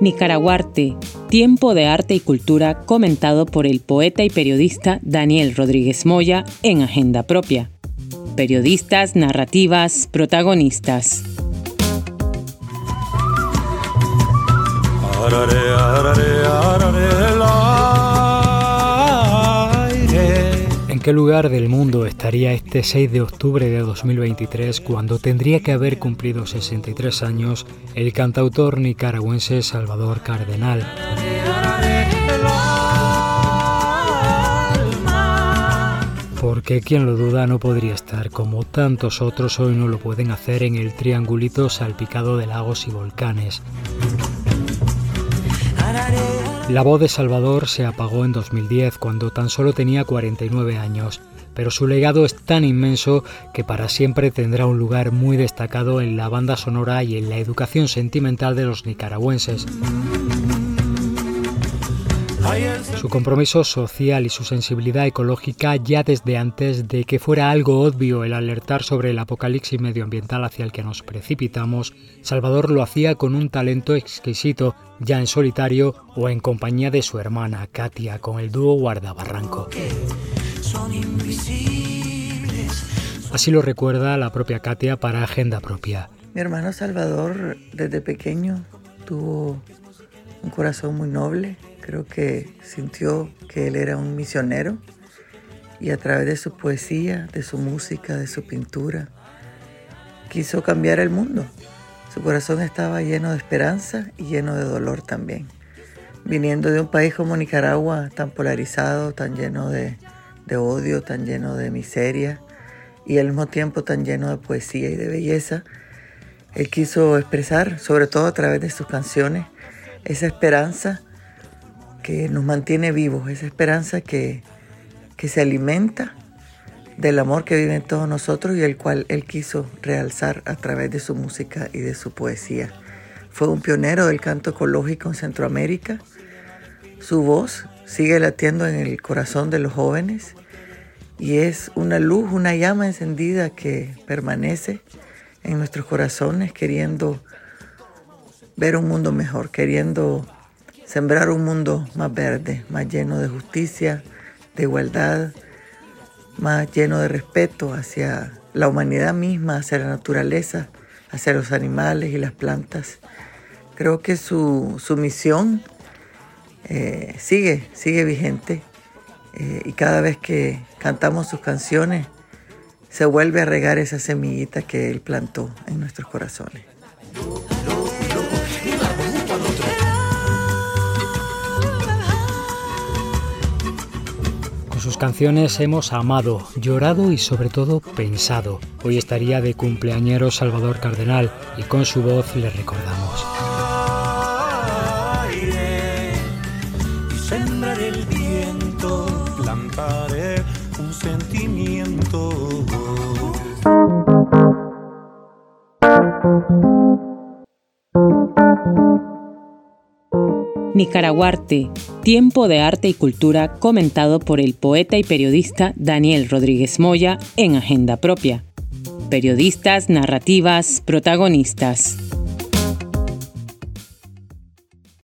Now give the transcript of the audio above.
Nicaraguarte, tiempo de arte y cultura comentado por el poeta y periodista Daniel Rodríguez Moya en Agenda Propia. Periodistas, narrativas, protagonistas. ¿En qué lugar del mundo estaría este 6 de octubre de 2023 cuando tendría que haber cumplido 63 años el cantautor nicaragüense Salvador Cardenal? Porque quien lo duda no podría estar como tantos otros hoy no lo pueden hacer en el triangulito salpicado de lagos y volcanes. La voz de Salvador se apagó en 2010 cuando tan solo tenía 49 años, pero su legado es tan inmenso que para siempre tendrá un lugar muy destacado en la banda sonora y en la educación sentimental de los nicaragüenses. Su compromiso social y su sensibilidad ecológica ya desde antes de que fuera algo obvio el alertar sobre el apocalipsis medioambiental hacia el que nos precipitamos, Salvador lo hacía con un talento exquisito, ya en solitario o en compañía de su hermana Katia con el dúo Guardabarranco. Así lo recuerda la propia Katia para Agenda Propia. Mi hermano Salvador desde pequeño tuvo un corazón muy noble, Creo que sintió que él era un misionero y a través de su poesía, de su música, de su pintura, quiso cambiar el mundo. Su corazón estaba lleno de esperanza y lleno de dolor también. Viniendo de un país como Nicaragua, tan polarizado, tan lleno de, odio, tan lleno de miseria y al mismo tiempo tan lleno de poesía y de belleza, él quiso expresar, sobre todo a través de sus canciones, esa esperanza que nos mantiene vivos, esa esperanza que, que se alimenta del amor que vive en todos nosotros y el cual él quiso realzar a través de su música y de su poesía. Fue un pionero del canto ecológico en Centroamérica. Su voz sigue latiendo en el corazón de los jóvenes y es una luz, una llama encendida que permanece en nuestros corazones queriendo ver un mundo mejor, queriendo sembrar un mundo más verde, más lleno de justicia, de igualdad, más lleno de respeto hacia la humanidad misma, hacia la naturaleza, hacia los animales y las plantas. Creo que su, misión eh, sigue, sigue vigente eh, y cada vez que cantamos sus canciones se vuelve a regar esa semillita que él plantó en nuestros corazones. Sus canciones hemos amado, llorado y sobre todo pensado. Hoy estaría de cumpleañero Salvador Cardenal y con su voz le recordamos. Nicaraguarte, tiempo de arte y cultura comentado por el poeta y periodista Daniel Rodríguez Moya en Agenda Propia. Periodistas, narrativas, protagonistas.